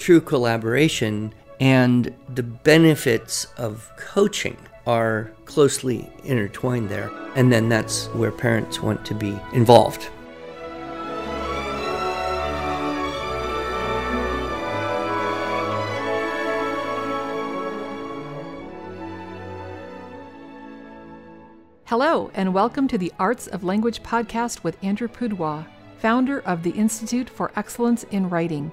true collaboration and the benefits of coaching are closely intertwined there. And then that's where parents want to be involved. Hello, and welcome to the Arts of Language podcast with Andrew Pudewa, founder of the Institute for Excellence in Writing,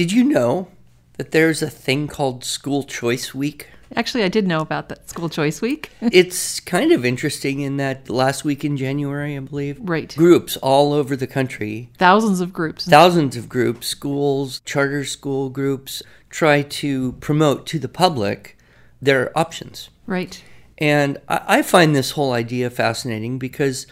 did you know that there's a thing called School Choice Week? Actually, I did know about that School Choice Week. it's kind of interesting in that last week in January, I believe. Right. Groups all over the country, Thousands of groups. thousands of groups, schools, charter school groups, try to promote to the public their options. Right. And I, I find this whole idea fascinating because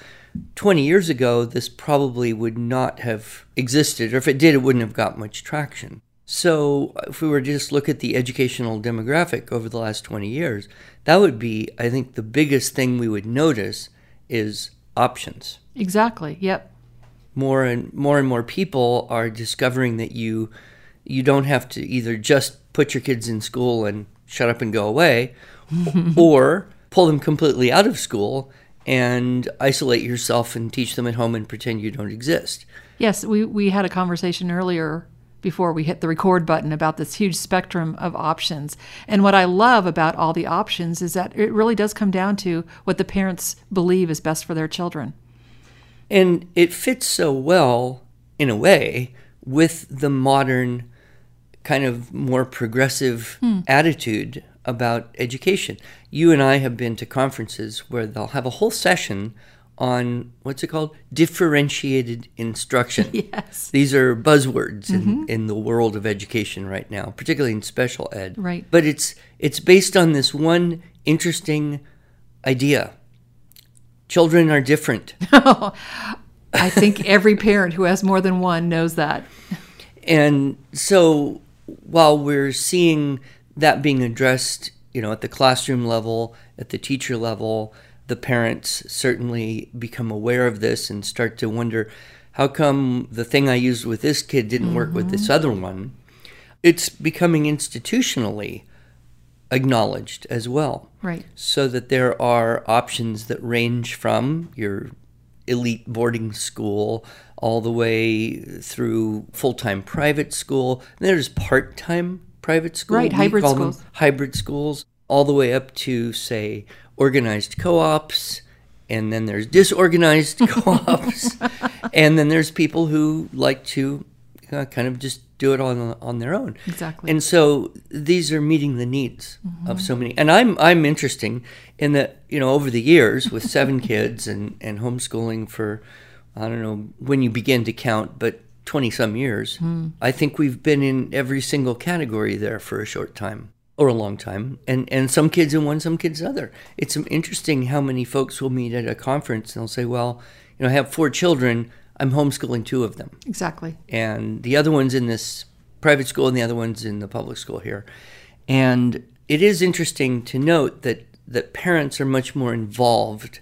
20 years ago, this probably would not have existed, or if it did, it wouldn't have got much traction. So, uh, if we were to just look at the educational demographic over the last 20 years, that would be, I think, the biggest thing we would notice is options. Exactly. Yep. More and more and more people are discovering that you you don't have to either just put your kids in school and shut up and go away, or pull them completely out of school and isolate yourself and teach them at home and pretend you don't exist. Yes, we, we had a conversation earlier before we hit the record button about this huge spectrum of options. And what I love about all the options is that it really does come down to what the parents believe is best for their children. And it fits so well, in a way, with the modern kind of more progressive hmm. attitude about education. You and I have been to conferences where they'll have a whole session on what's it called? Differentiated instruction. Yes. These are buzzwords in, mm-hmm. in the world of education right now, particularly in special ed. Right. But it's it's based on this one interesting idea. Children are different. I think every parent who has more than one knows that. And so while we're seeing that being addressed, you know, at the classroom level, at the teacher level, the parents certainly become aware of this and start to wonder how come the thing I used with this kid didn't work with this mm-hmm. other one? It's becoming institutionally acknowledged as well. Right. So that there are options that range from your elite boarding school all the way through full time private school. There's part time private school. Right, We hybrid schools. Hybrid schools, all the way up to, say, organized co ops. And then there's disorganized co ops. and then there's people who like to uh, kind of just do it on on their own. Exactly. And so these are meeting the needs of so many. And I'm I'm interesting in that you know over the years with seven kids and and homeschooling for I don't know when you begin to count, but twenty some years. Hmm. I think we've been in every single category there for a short time or a long time, and and some kids in one, some kids other. It's interesting how many folks will meet at a conference and they'll say, well, you know, I have four children. I'm homeschooling two of them Exactly. and the other one's in this private school and the other one's in the public school here. And it is interesting to note that that parents are much more involved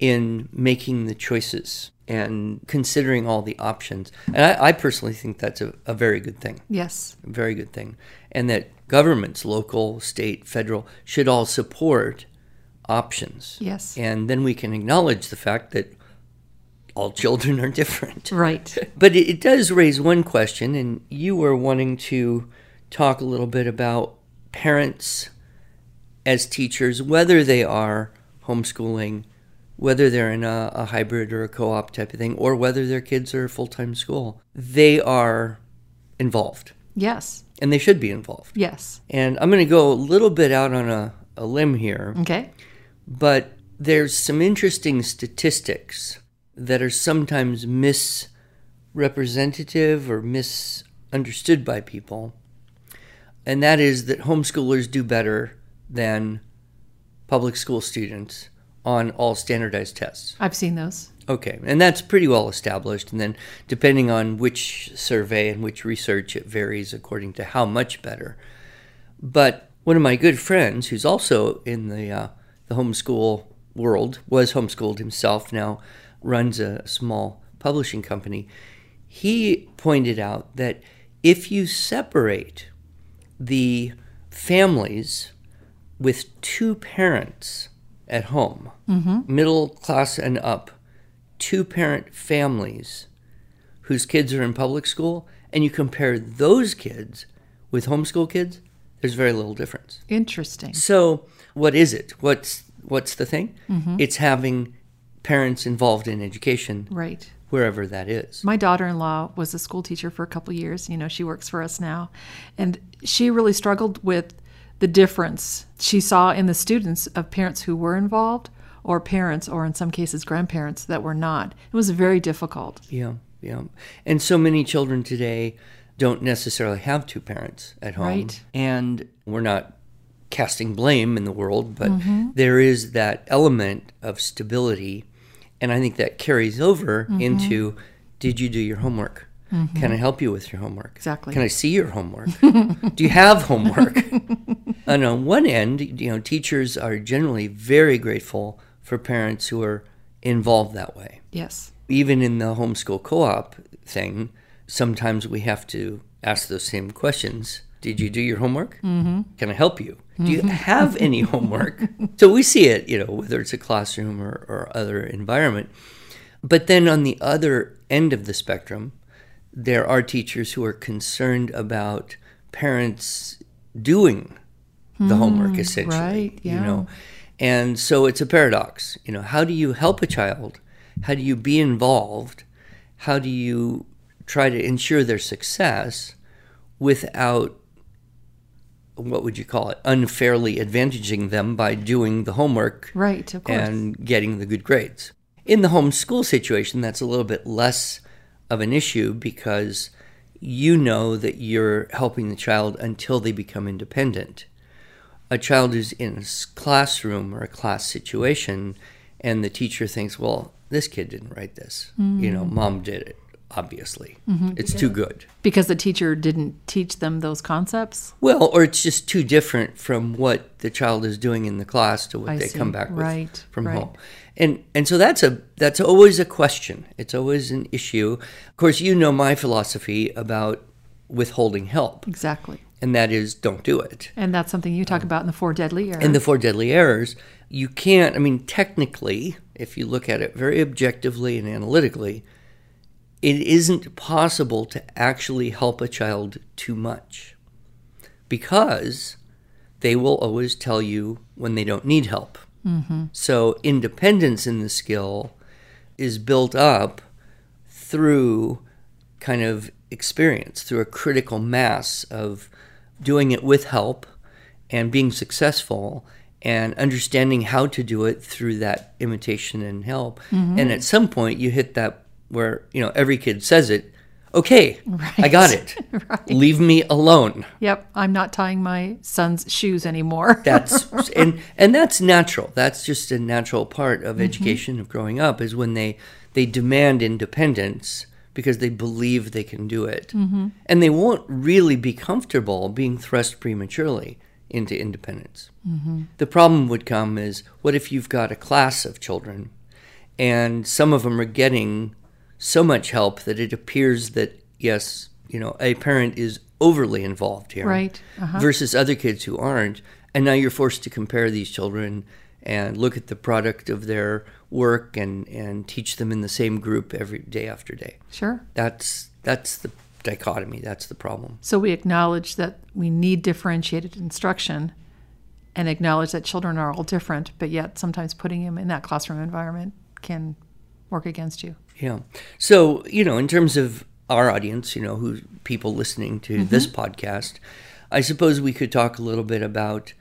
in making the choices and considering all the options. And I, I personally think that's a, a very good thing. Yes. A very good thing. And that governments, local, state, federal, should all support options. Yes. And then we can acknowledge the fact that all children are different. Right. But it, it does raise one question, and you were wanting to talk a little bit about parents as teachers, whether they are homeschooling, whether they're in a, a hybrid or a co op type of thing, or whether their kids are full time school. They are involved, Yes. and they should be involved. Yes. And I'm going to go a little bit out on a, a limb here Okay. but there's some interesting statistics that are sometimes misrepresentative or misunderstood by people and that is that homeschoolers do better than public school students on all standardized tests. I've seen those. Okay, and that's pretty well established. And then, depending on which survey and which research, it varies according to how much better. But one of my good friends, who's also in the uh, the homeschool world, was homeschooled himself. Now runs a small publishing company. He pointed out that if you separate the families with two parents at home, mm-hmm. middle class and up, two parent families whose kids are in public school, and you compare those kids with homeschool kids, there's very little difference. Interesting. So, what is it? What's what's the thing? Mm-hmm. It's having parents involved in education Right. wherever that is. My daughter-in-law was a school teacher for a couple years. You know, she works for us now, and she really struggled with the difference she saw in the students of parents who were involved or parents or in some cases grandparents that were not. It was very difficult. Yeah, yeah. And so many children today don't necessarily have two parents at home. Right. And we're not casting blame in the world, but mm-hmm. there is that element of stability. And I think that carries over mm-hmm. into did you do your homework? Can I help you with your homework? Exactly. Can I see your homework? do you have homework? and on one end, you know, teachers are generally very grateful for parents who are involved that way Yes. even in the homeschool co-op thing, sometimes we have to ask those same questions. Did you do your homework? Mm-hmm. Can I help you? Do you have any homework? so we see it, you know, whether it's a classroom or, or other environment. But then on the other end of the spectrum, there are teachers who are concerned about parents doing the hmm, homework essentially right, you know? And so it's a paradox you know? How do you help a child? How do you be involved? How do you try to ensure their success without what would you call it unfairly advantaging them by doing the homework Right, of course. and getting the good grades. In the homeschool situation, that's a little bit less of an issue because you know that you're helping the child until they become independent. A child who's in a classroom or a class situation, and the teacher thinks, well, this kid didn't write this. You know, mm. mom did it, obviously. Mm-hmm. It's too good. because the teacher didn't teach them those concepts. Well, or it's just too different from what the child is doing in the class to what I they see. come back with Right, from right. home. And and so that's a that's always a question. It's always an issue. Of course, you know my philosophy about withholding help, Exactly. and that is don't do it. And that's something you talk about in the four deadly errors. In the four deadly errors, you can't. I mean, technically, if you look at it very objectively and analytically, it isn't possible to actually help a child too much because they will always tell you when they don't need help. Mm-hmm. So, independence in the skill is built up through kind of experience, through a critical mass of doing it with help and being successful and understanding how to do it through that imitation and help. Mm-hmm. And at some point, you hit that where, you know, every kid says it okay, I got it. Leave me alone. Yep, I'm not tying my son's shoes anymore. That's and and that's natural. That's just a natural part of mm-hmm. education of growing up is when they they demand independence because they believe they can do it, mm-hmm. and they won't really be comfortable being thrust prematurely into independence. Mm-hmm. The problem would come is what if you've got a class of children, and some of them are getting so much help that it appears that yes, you know, a parent is overly involved here, Right, uh-huh. versus other kids who aren't. And now you're forced to compare these children and look at the product of their work and, and teach them in the same group every day after day. Sure. That's that's the dichotomy. That's the problem. So we acknowledge that we need differentiated instruction and acknowledge that children are all different, but yet sometimes putting them in that classroom environment can work against you. Yeah. So, you know, in terms of our audience, you know, who people listening to mm-hmm. this podcast, I suppose we could talk a little bit about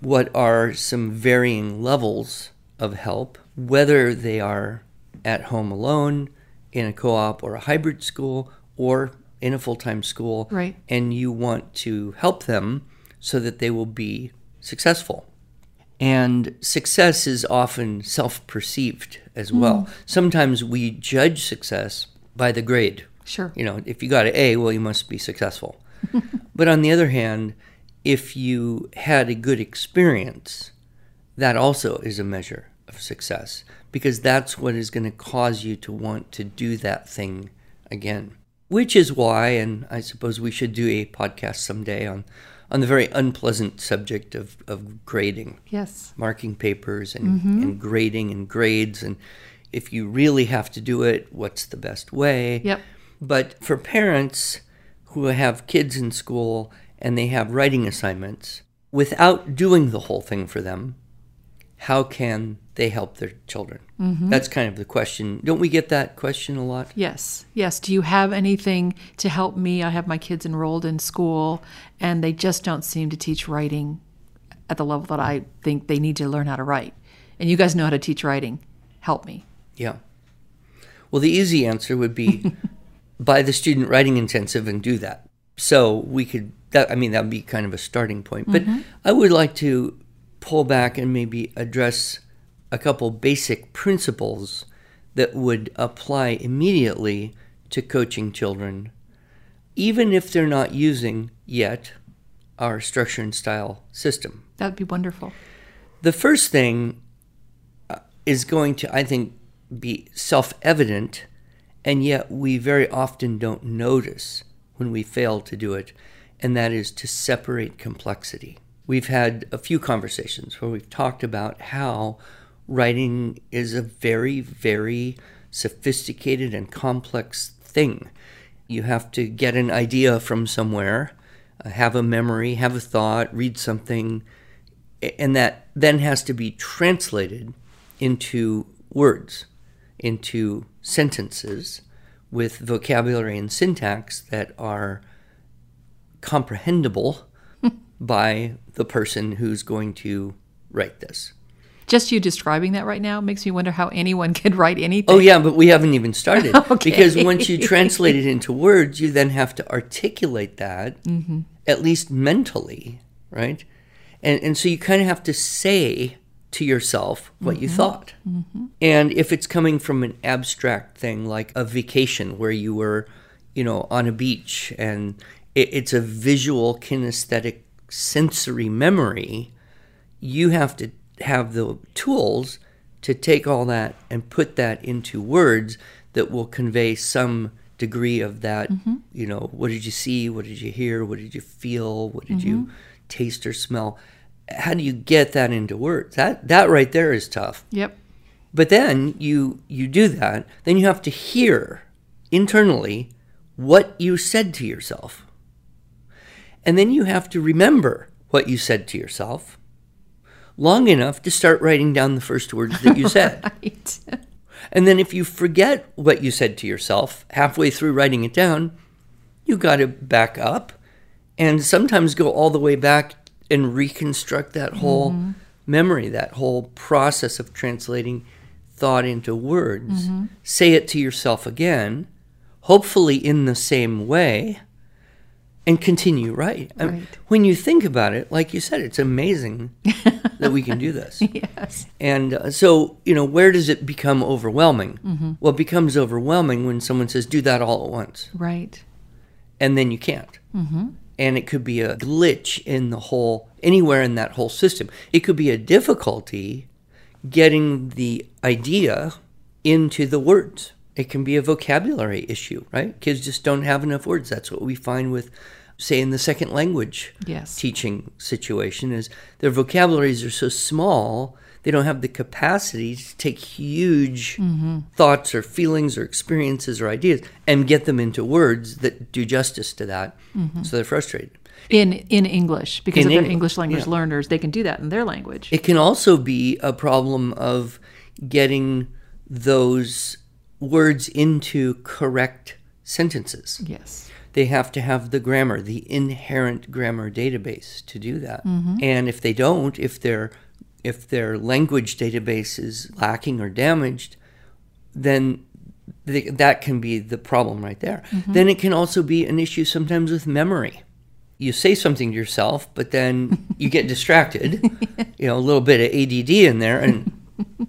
what are some varying levels of help, whether they are at home alone, in a co op or a hybrid school, or in a full time school, Right. and you want to help them so that they will be successful. And success is often self perceived as mm-hmm. well. Sometimes we judge success by the grade. Sure. You know, if you got an A, well, you must be successful. but on the other hand, if you had a good experience, that also is a measure of success because that's what is going to cause you to want to do that thing again. Which is why, and I suppose we should do a podcast someday on, on the very unpleasant subject of, of grading Yes. marking papers and, mm-hmm. and grading and grades and if you really have to do it what's the best way Yep. but for parents who have kids in school and they have writing assignments without doing the whole thing for them how can they help their children mm-hmm. that's kind of the question don't we get that question a lot Yes. Yes. Do you have anything to help me? I have my kids enrolled in school and they just don't seem to teach writing at the level that I think they need to learn how to write. And you guys know how to teach writing. Help me. Yeah. Well, the easy answer would be buy the student writing intensive and do that. So we could, that, I mean, that would be kind of a starting point. But mm-hmm. I would like to pull back and maybe address a couple basic principles that would apply immediately to coaching children, even if they're not using yet our structure and style system. That would be wonderful. The first thing uh, is going to, I think, be self evident, and yet we very often don't notice when we fail to do it, and that is to separate complexity. We've had a few conversations where we've talked about how writing is a very, very sophisticated and complex thing. You have to get an idea from somewhere, uh, have a memory, have a thought, read something, and that then has to be translated into words, into sentences with vocabulary and syntax that are comprehensible by the person who's going to write this. Just you describing that right now makes me wonder how anyone could write anything. Oh yeah, but we haven't even started Okay. because once you translate it into words, you then have to articulate that mm-hmm. at least mentally, right? And and so you kind of have to say to yourself what you mm-hmm. thought. Mm-hmm. And if it's coming from an abstract thing like a vacation where you were, you know, on a beach and it, it's a visual kinesthetic sensory memory, you have to have the tools to take all that and put that into words that will convey some degree of that mm-hmm. you know what did you see? What did you hear? What did you feel? What did you mm-hmm. taste or smell? How do you get that into words? That that right there is tough. Yep. but then you you do that then you have to hear internally what you said to yourself. And then you have to remember what you said to yourself long enough to start writing down the first words that you said Right. and then if you forget what you said to yourself halfway through writing it down, you got to back up and sometimes go all the way back and reconstruct that whole mm-hmm. memory, that whole process of translating thought into words. Mm-hmm. Say it to yourself again, hopefully in the same way, and continue right. Mean, when you think about it, like you said, it's amazing that we can do this. yes. And uh, so, you know, where does it become overwhelming? Well, it becomes overwhelming when someone says, do that all at once, Right. and then you can't. Mm-hmm. And it could be a glitch in the whole, anywhere in that whole system. It could be a difficulty getting the idea into the words. It can be a vocabulary issue, right? Kids just don't have enough words. That's what we find with, say, in the second language Yes. teaching situation is their vocabularies are so small they don't have the capacity to take huge mm-hmm. thoughts or feelings or experiences or ideas and get them into words that do justice to that mm-hmm. so they're frustrated In in English because In if they're English, English language yeah. learners, they can do that in their language. it can also be a problem of getting those words into correct sentences yes. they have to have the grammar, the inherent grammar database to do that. Mm-hmm. And if they don't, if their if their language database is lacking or damaged, then th- that can be the problem right there. Mm-hmm. Then it can also be an issue sometimes with memory. You say something to yourself, but then you get distracted. you know, a little bit of ADD in there, and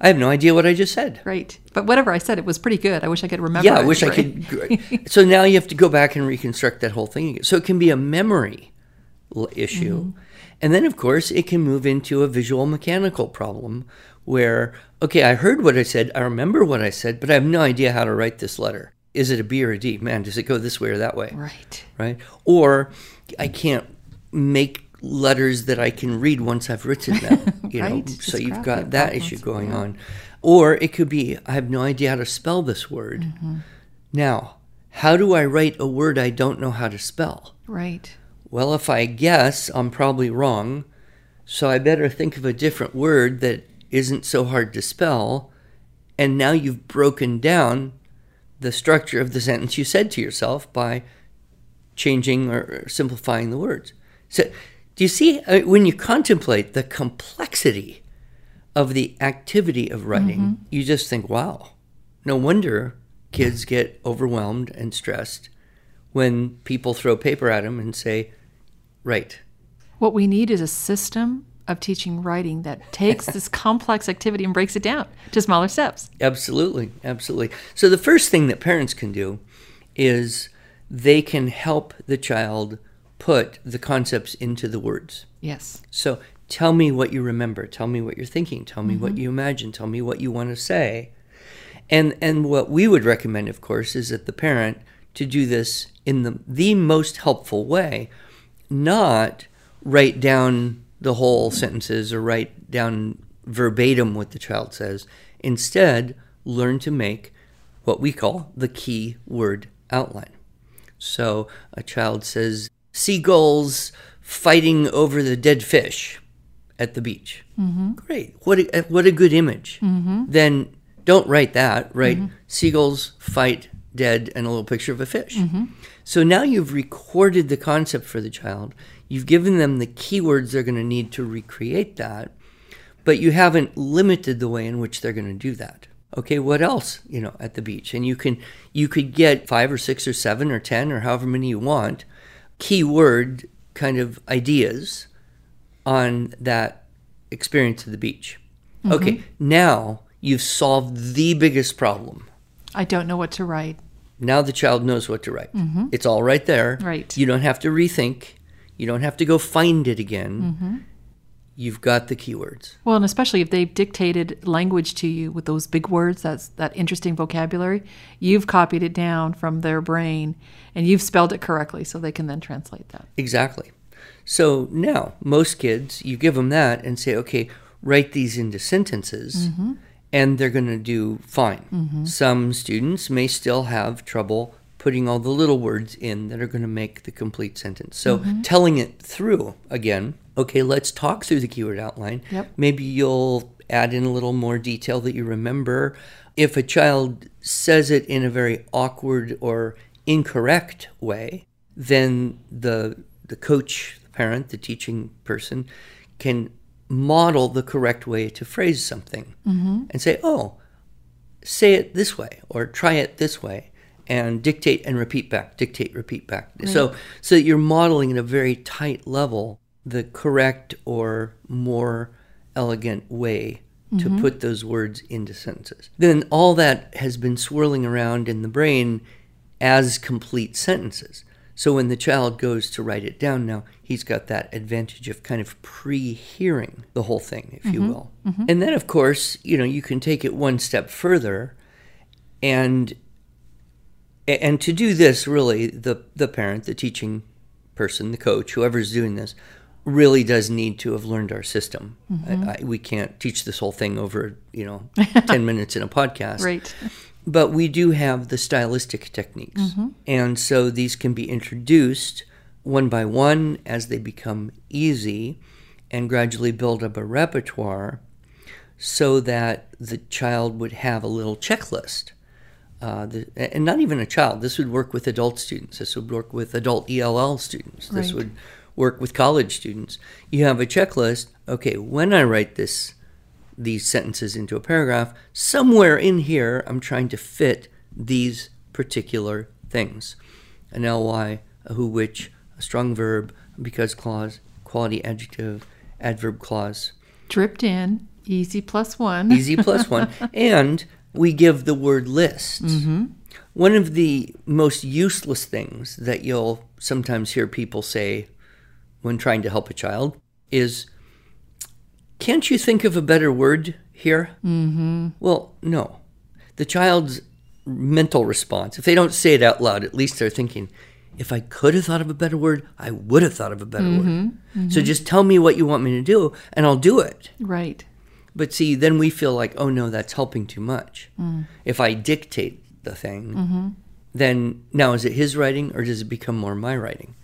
I have no idea what I just said. Right. But whatever I said, it was pretty good. I wish I could remember. Yeah, I wish I could. so now you have to go back and reconstruct that whole thing. So it can be a memory issue. Mm-hmm. And then, of course, it can move into a visual mechanical problem where, okay, I heard what I said, I remember what I said, but I have no idea how to write this letter. Is it a B or a D? Man, does it go this way or that way? Right. Right? Or I can't make letters that I can read once I've written them. You know, Right, so you've got that issue going yeah. on. Or it could be I have no idea how to spell this word. Mm-hmm. Now, how do I write a word I don't know how to spell? Right. Well, if I guess, I'm probably wrong. So I better think of a different word that isn't so hard to spell. And now you've broken down the structure of the sentence you said to yourself by changing or simplifying the words. So, do you see uh, when you contemplate the complexity of the activity of writing, you just think, wow, no wonder kids get overwhelmed and stressed when people throw paper at them and say, write. What we need is a system of teaching writing that takes this complex activity and breaks it down to smaller steps. Absolutely, absolutely. So the first thing that parents can do is they can help the child put the concepts into the words. Yes. So tell me what you remember, tell me what you're thinking, tell me what mm-hmm. you imagine, tell me what you want to say. And and what we would recommend of course is that the parent to do this in the the most helpful way, not write down the whole sentences or write down verbatim what the child says. Instead, learn to make what we call the key word outline. So a child says, Seagulls fighting over the dead fish at the beach. Mm-hmm. Great. What a, what a good image. Mm-hmm. Then don't write that. Write mm-hmm. seagulls fight dead and a little picture of a fish. So now you've recorded the concept for the child. You've given them the keywords they're going to need to recreate that, but you haven't limited the way in which they're going to do that. Okay, what else, you know, at the beach? And you can you could get 5 or 6 or 7 or 10 or however many you want keyword kind of ideas on that experience at the beach. Mm-hmm. Okay, now you've solved the biggest problem. I don't know what to write. Now the child knows what to write. Mm-hmm. It's all right there. Right. You don't have to rethink. You don't have to go find it again. Mm-hmm. You've got the keywords. Well, and especially if they've dictated language to you with those big words, that's that interesting vocabulary, you've copied it down from their brain and you've spelled it correctly so they can then translate that. Exactly. So now, most kids, you give them that and say, okay, write these into sentences, mm-hmm. and they're going to do fine. Mm-hmm. Some students may still have trouble putting all the little words in that are going to make the complete sentence. So mm-hmm. telling it through again, okay, let's talk through the keyword outline. Yep. Maybe you'll add in a little more detail that you remember. If a child says it in a very awkward or incorrect way, then the the coach, the parent, the teaching person can model the correct way to phrase something mm-hmm. and say, "Oh, say it this way or try it this way." And dictate and repeat back, dictate, repeat back. So, so that you're modeling at a very tight level the correct or more elegant way to mm-hmm. put those words into sentences. Then all that has been swirling around in the brain as complete sentences. So when the child goes to write it down now, he's got that advantage of kind of pre hearing the whole thing, if you mm-hmm. will. Mm-hmm. And then, of course, you know, you can take it one step further and and to do this really the the parent the teaching person the coach whoever's doing this really does need to have learned our system. Mm-hmm. I, I, we can't teach this whole thing over you know 10 minutes in a podcast. Right. but we do have the stylistic techniques. Mm-hmm. And so these can be introduced one by one as they become easy and gradually build up a repertoire so that the child would have a little checklist uh, the, and not even a child. This would work with adult students. This would work with adult ELL students. This Right. would work with college students. You have a checklist. Okay, when I write this, these sentences into a paragraph, somewhere in here, I'm trying to fit these particular things an ly, a who, which, a strong verb, because clause, quality adjective, adverb clause. Dripped in, easy plus one. easy plus one. And we give the word list. Mm-hmm. One of the most useless things that you'll sometimes hear people say when trying to help a child is, Can't you think of a better word here? Mm-hmm. Well, no. The child's mental response, if they don't say it out loud, at least they're thinking, if I could have thought of a better word, I would have thought of a better word. Mm-hmm. So mm-hmm. just tell me what you want me to do, and I'll do it. Right. But see, then we feel like, oh no, that's helping too much. Mm. If I dictate the thing, mm-hmm. then now is it his writing or does it become more my writing?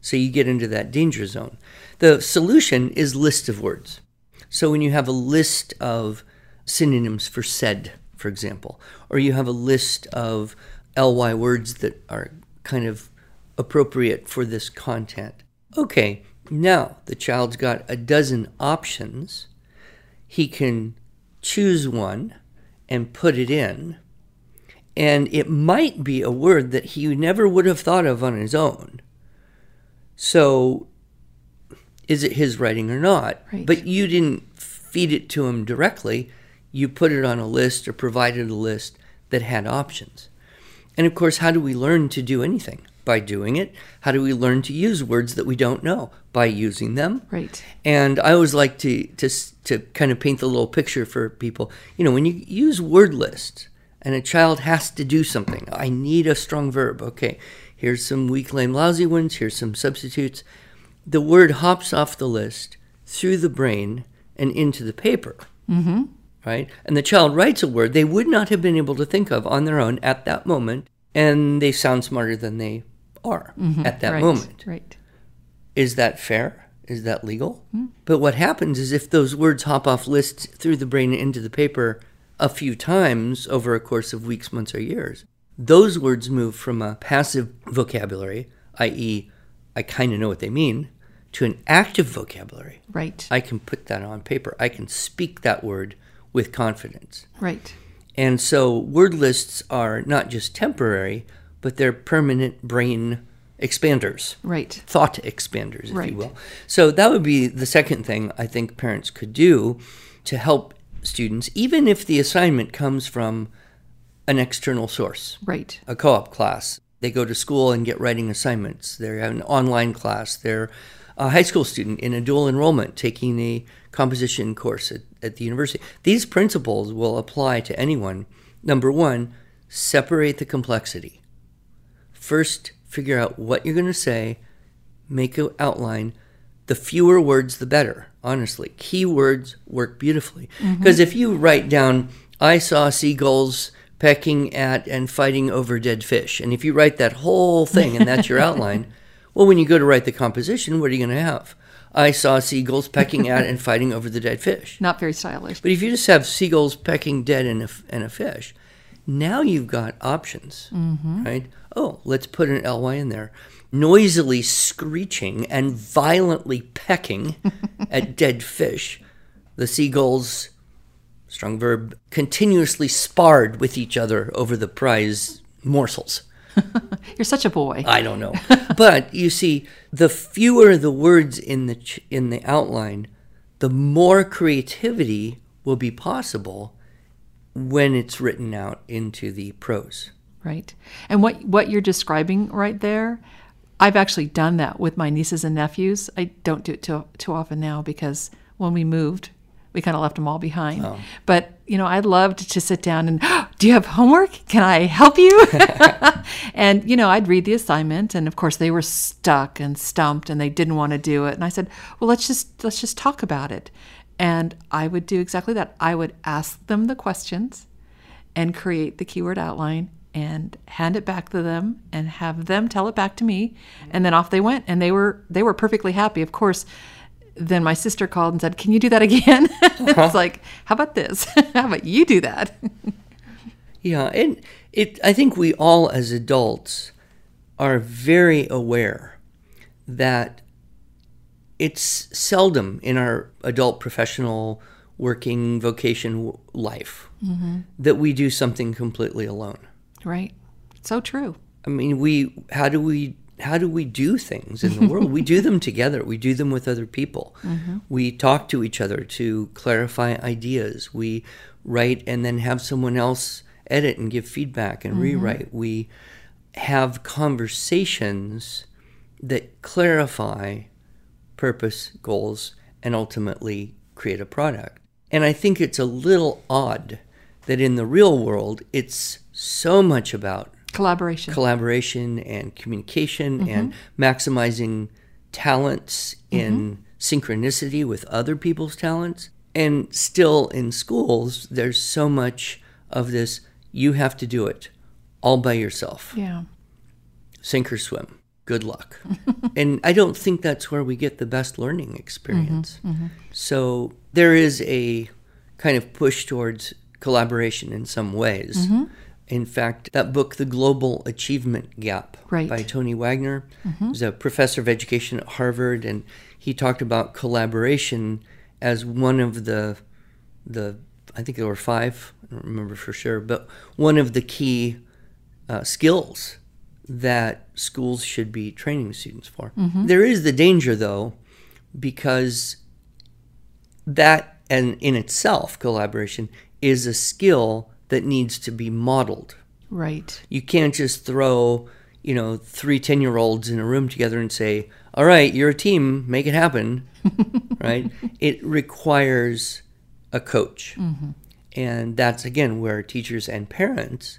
So you get into that danger zone. The solution is list of words. So when you have a list of synonyms for said, for example, or you have a list of ly words that are kind of appropriate for this content. Okay, now the child's got a dozen options he can choose one and put it in. And it might be a word that he never would have thought of on his own. So, is it his writing or not? Right. But you didn't feed it to him directly. You put it on a list or provided a list that had options. And of course, how do we learn to do anything? By doing it. How do we learn to use words that we don't know? By using them. Right. And I always like to, to, to kind of paint the little picture for people. You know, when you use word lists and a child has to do something, I need a strong verb. Okay, here's some weak, lame, lousy ones, here's some substitutes. The word hops off the list through the brain and into the paper. Mm-hmm. Right? And the child writes a word they would not have been able to think of on their own at that moment, and they sound smarter than they are mm-hmm. at that right. moment. Right. Is that fair? Is that legal? Mm-hmm. But what happens is if those words hop off lists through the brain into the paper a few times over a course of weeks, months, or years, those words move from a passive vocabulary, i.e., I kind of know what they mean, to an active vocabulary. Right. I can put that on paper. I can speak that word with confidence. right. And so word lists are not just temporary, but they're permanent brain expanders Right. thought expanders, if Right. you will. So that would be the second thing I think parents could do to help students, even if the assignment comes from an external source, Right. a co op class. They go to school and get writing assignments. They have an online class. They're a high school student in a dual enrollment taking a composition course at, at the university. These principles will apply to anyone. Number one, separate the complexity. First, figure out what you're going to say, make an outline. The fewer words, the better, honestly. Keywords work beautifully. Mm-hmm. Because if you write down, I saw seagulls pecking at and fighting over dead fish, and if you write that whole thing and that's your outline, well, when you go to write the composition, what are you going to have? I saw seagulls pecking at and fighting over the dead fish. Not very stylish. But if you just have seagulls pecking dead and a, and a fish, now you've got options, mm-hmm. right? Oh, let's put an ly in there. Noisily screeching and violently pecking at dead fish. The seagulls, strong verb, continuously sparred with each other over the prize morsels. You're such a boy. I don't know. but you see, the fewer the words in the ch- in the outline, the more creativity will be possible when it's written out into the prose. Right. And what what you're describing right there, I've actually done that with my nieces and nephews. I don't do it too too often now because when we moved, we kind of left them all behind. Oh. But you know, I loved to sit down and, oh, do you have homework? Can I help you? and you know, I'd read the assignment, and of course, they were stuck and stumped, and they didn't want to do it. And I said, well, let's just let's just talk about it. And I would do exactly that. I would ask them the questions and create the keyword outline and hand it back to them and have them tell it back to me. And then off they went. And they were they were perfectly happy. Of course then my sister called and said can you do that again? It's like how about this? How about you do that? Yeah, and it I think we all as adults are very aware that it's seldom in our adult professional working vocation life mm-hmm. that we do something completely alone. Right. So true. I mean, we how do we how do we do things in the world? we do them together. We do them with other people. Mm-hmm. We talk to each other to clarify ideas. We write and then have someone else edit and give feedback and mm-hmm. rewrite. We have conversations that clarify purpose, goals, and ultimately create a product. And I think it's a little odd that in the real world, it's so much about Collaboration. collaboration and communication mm-hmm. and maximizing talents mm-hmm. in synchronicity with other people's talents. And still in schools, there's so much of this you have to do it all by yourself, yeah. sink or swim. Good luck. and I don't think that's where we get the best learning experience. Mm-hmm, mm-hmm. So there is a kind of push towards collaboration in some ways. Mm-hmm. In fact, that book, The Global Achievement Gap Right. by Tony Wagner, is a professor of education at Harvard, and he talked about collaboration as one of the the I think there were five, I don't remember for sure, but one of the key uh, skills that schools should be training students for. Mm-hmm. There is the danger, though, because that and in itself, collaboration is a skill that needs to be modeled. Right. You can't just throw, you know, three 10 year olds in a room together and say, all right, you're a team, make it happen, right? It requires a coach. Mm-hmm. And that's, again, where teachers and parents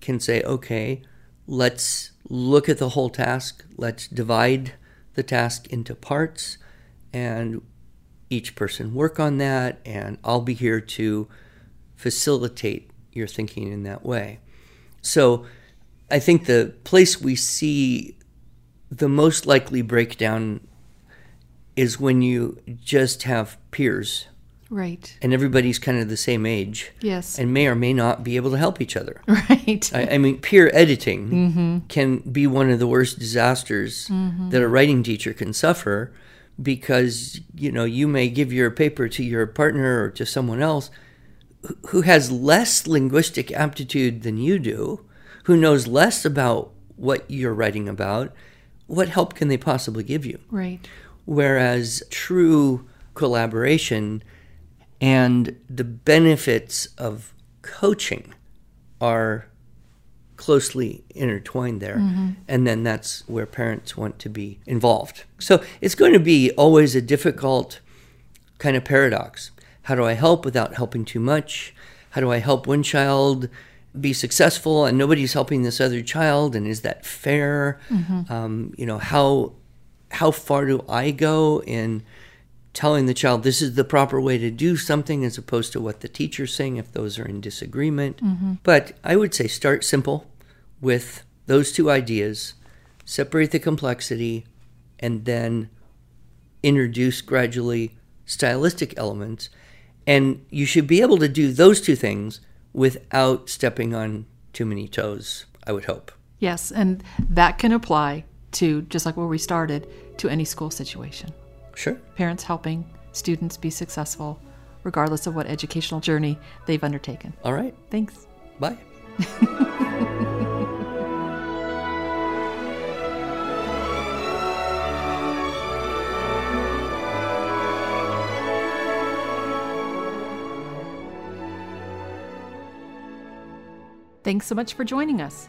can say, okay, let's look at the whole task, let's divide the task into parts, and each person work on that, and I'll be here to facilitate your thinking in that way. So I think the place we see the most likely breakdown is when you just have peers Right. and everybody's kind of the same age Yes. and may or may not be able to help each other. right. I, I mean, peer editing mm-hmm. can be one of the worst disasters mm-hmm. that a writing teacher can suffer because, you know, you may give your paper to your partner or to someone else who- who has less linguistic aptitude than you do, who knows less about what you're writing about. What help can they possibly give you? right. Whereas true collaboration and the benefits of coaching are closely intertwined there. And then that's where parents want to be involved. So it's going to be always a difficult kind of paradox. How do I help without helping too much? How do I help one child be successful and nobody's helping this other child? And is that fair? Um, you know, how how far do I go in telling the child this is the proper way to do something as opposed to what the teacher's saying if those are in disagreement? Mm-hmm. But I would say start simple with those two ideas, separate the complexity, and then introduce gradually stylistic elements. And you should be able to do those two things without stepping on too many toes, I would hope. Yes. And that can apply to, just like where we started, to any school situation. Sure. Parents helping students be successful, regardless of what educational journey they've undertaken. All right. Thanks. Bye. Thanks so much for joining us.